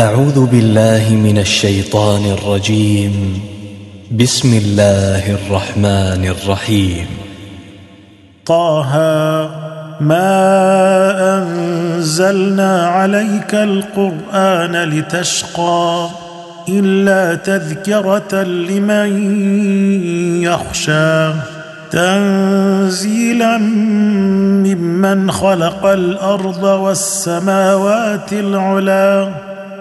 أعوذ بالله من الشيطان الرجيم. بسم الله الرحمن الرحيم. طه ما أنزلنا عليك القرآن لتشقى إلا تذكرة لمن يخشى. تنزيلا ممن خلق الأرض والسماوات العلى.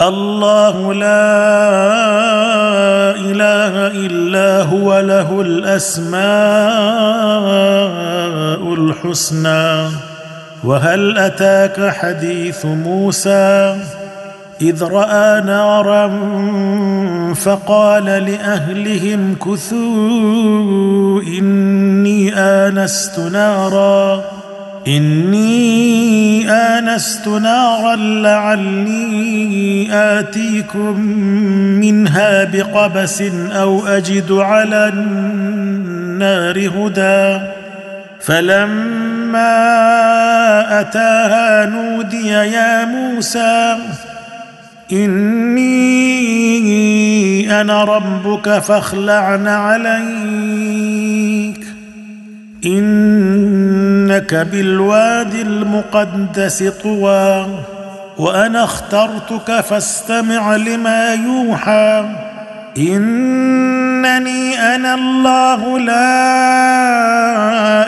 الله لا إله إلا هو له الأسماء الحسنى. وهل أتاك حديث موسى؟ إذ رأى نارا فقال لأهلهم كثوا إني آنست نارا. إني آنست نارا لعلي آتيكم منها بقبس أو أجد على النار هدى. فلما أتاها نودي يا موسى إني أنا ربك فاخلعن عليك. إنك بالواد المقدس طوى وأنا اخترتك فاستمع لما يوحى. إنني أنا الله لا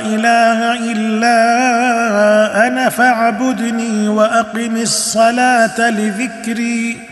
إله إلا أنا فاعبدني وأقم الصلاة لذكري.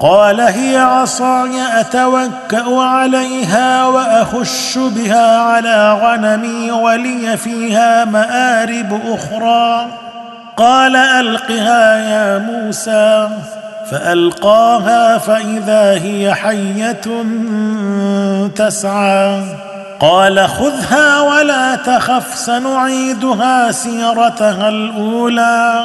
قال هي عصاي أتوكأ عليها واهش بها على غنمي ولي فيها مآرب أخرى. قال ألقها يا موسى. فألقاها فإذا هي حية تسعى. قال خذها ولا تخف سنعيدها سيرتها الأولى.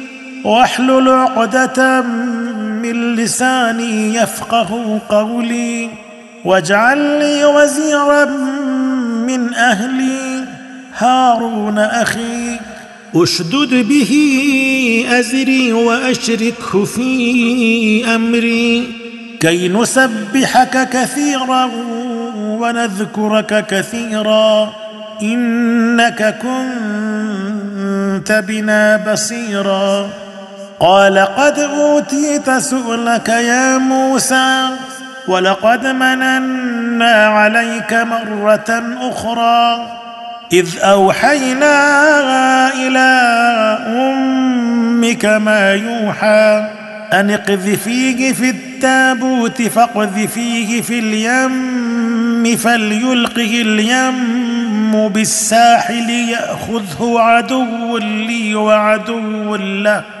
واحلل عقدة من لساني يفقه قولي واجعل لي وزيرا من أهلي. هارون أخي أشدد به أزري وأشركه في أمري. كي نسبحك كثيرا ونذكرك كثيرا إنك كنت بنا بصيرا. قال قد أوتيت سؤلك يا موسى ولقد مننا عليك مرة أخرى إذ أوحينا إلى أمك ما يوحى أن اقذفيه في التابوت فاقذفيه في اليم فليلقه اليم بالساحل يأخذه عدو لي وعدو له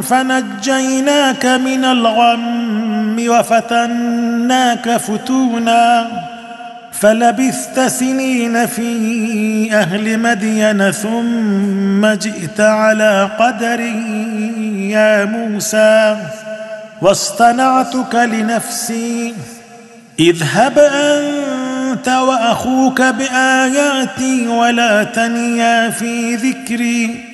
فنجيناك من الغم وفتنا فتناك فتونا فلبثت سنين في أهل مدين ثم جئت على قدر يا موسى واصطنعتك لنفسي اذهب أنت وأخوك بآياتي ولا تنيا في ذكري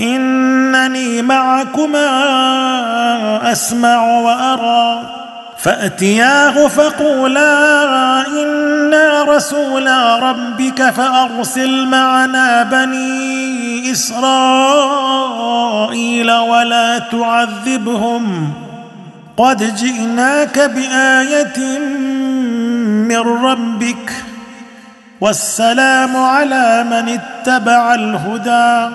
إنني معكما أسمع وأرى. فأتياه فقولا إنا رسولا ربك فأرسل معنا بني إسرائيل ولا تعذبهم. قد جئناك بآية من ربك. والسلام على من اتبع الهدى.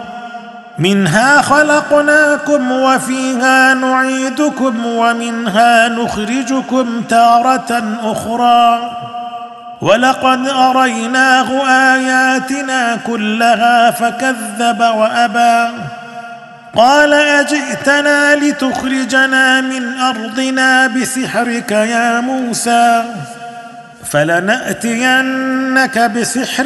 منها خلقناكم وفيها نعيدكم ومنها نخرجكم تارة أخرى. ولقد أريناه آياتنا كلها فكذب وأبى. قال أجئتنا لتخرجنا من أرضنا بسحرك يا موسى؟ فلنأتينك بسحر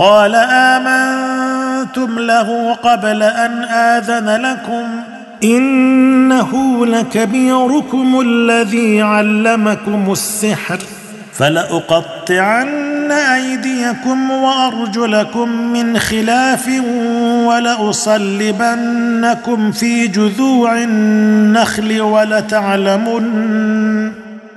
قال آمنتم له قبل أن آذن لكم. إنه لكبيركم الذي علمكم السحر. فلأقطعن أيديكم وأرجلكم من خلاف ولأصلبنكم في جذوع النخل ولتعلمن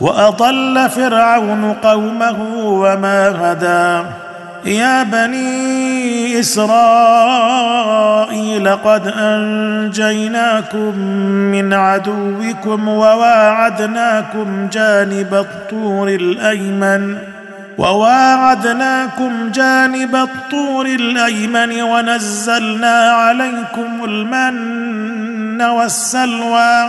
وأضل فرعون قومه وما هدى. يا بني إسرائيل قد أنجيناكم من عدوكم وواعدناكم جانب الطور الأيمن وواعدناكم جانب الطور الأيمن ونزلنا عليكم المن والسلوى.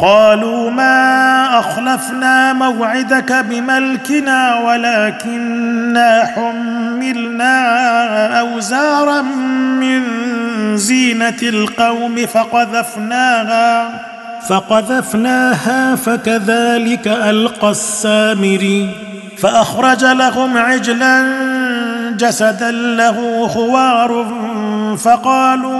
قالوا ما أخلفنا موعدك بملكنا ولكنا حملنا أوزارا من زينة القوم فقذفناها فقذفناها فكذلك ألقى السامري فأخرج لهم عجلا جسدا له خوار فقالوا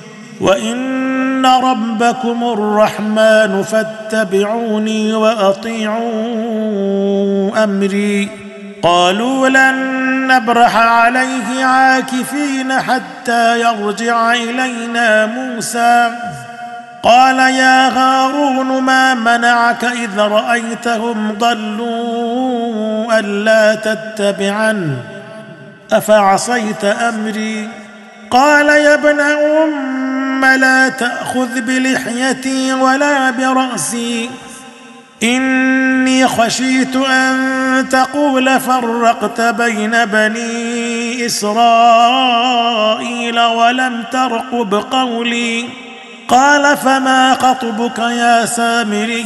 وان ربكم الرحمن فاتبعوني واطيعوا امري قالوا لن نبرح عليه عاكفين حتى يرجع الينا موسى قال يا هارون ما منعك اذ رايتهم ضلوا الا تتبعن افعصيت امري قال يا ابن ام لا تأخذ بلحيتي ولا برأسي. إني خشيت أن تقول فرقت بين بني إسرائيل ولم ترقب قولي. قال فما خطبك يا سامري؟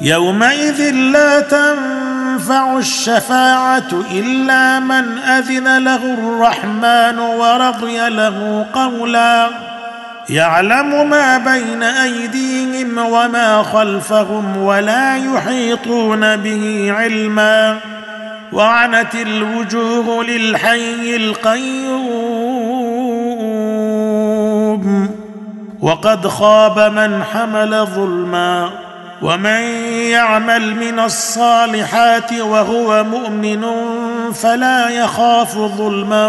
يومئذ لا تنفع الشفاعة إلا من أذن له الرحمن ورضي له قولا. يعلم ما بين أيديهم وما خلفهم ولا يحيطون به علما. وعنت الوجوه للحي القيوم. وقد خاب من حمل ظلما. ومن يعمل من الصالحات وهو مؤمن فلا يخاف ظلما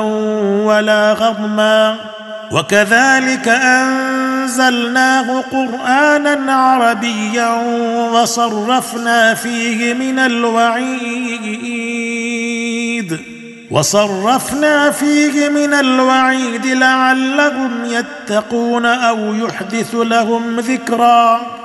ولا غضما وكذلك انزلناه قرانا عربيا وصرفنا فيه من الوعيد وصرفنا فيه من الوعيد لعلهم يتقون أو يحدث لهم ذكرا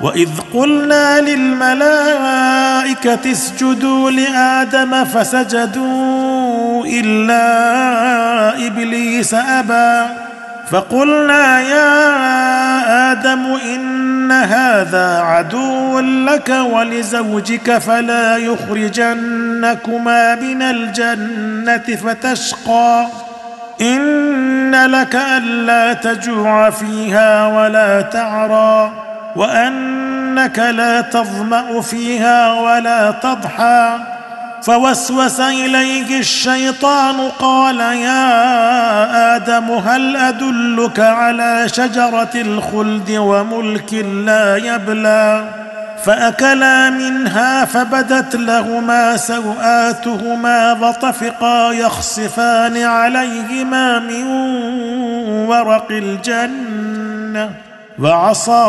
واذ قلنا للملائكه اسجدوا لادم فسجدوا الا ابليس ابى فقلنا يا آدم ان هذا عدو لك ولزوجك فلا يخرجنكما من الجنه فتشقى ان لك الا تجوع فيها ولا تعرى وأنك لا تظمأ فيها ولا تضحى. فوسوس إليه الشيطان قال يا آدم هل أدلك على شجرة الخلد وملك لا يبلى؟ فأكلا منها فبدت لهما سوآتهما وطفقا يخصفان عليهما من ورق الجنة. وعصى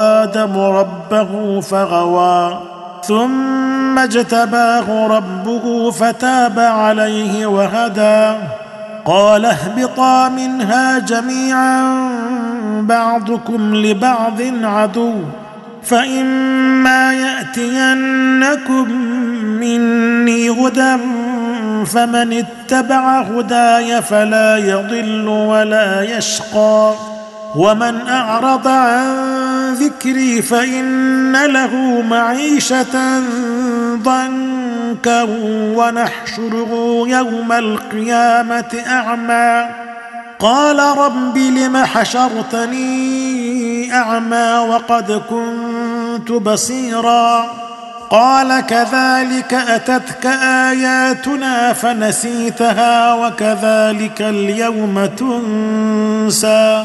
آدم ربه فغوى ثم اجتباه ربه فتاب عليه وهدى. قال اهبطا منها جميعا بعضكم لبعض عدو فإما يأتينكم مني هدى فمن اتبع هداي فلا يضل ولا يشقى. ومن أعرض عن ذكري فإن له معيشة ضنكا ونحشره يوم القيامة أعمى. قال رب لم حشرتني أعمى وقد كنت بصيرا. قال كذلك أتتك آياتنا فنسيتها وكذلك اليوم تنسى.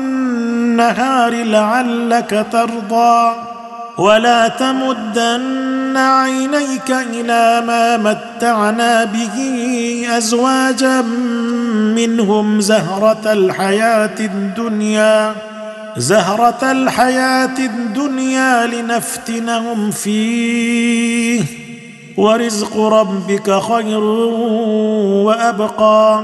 النهار لعلك ترضى ولا تمدن عينيك إلى ما متعنا به أزواجا منهم زهرة الحياة الدنيا زهرة الحياة الدنيا لنفتنهم فيه. ورزق ربك خير وأبقى.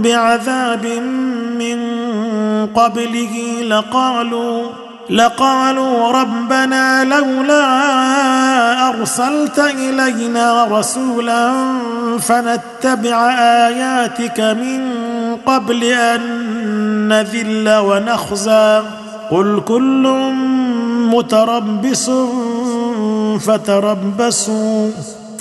بعذاب من قبله لقالوا لقالوا ربنا لولا أرسلت إلينا رسولا فنتبع آياتك من قبل أن نذل ونخزى قل كل متربص فتربصوا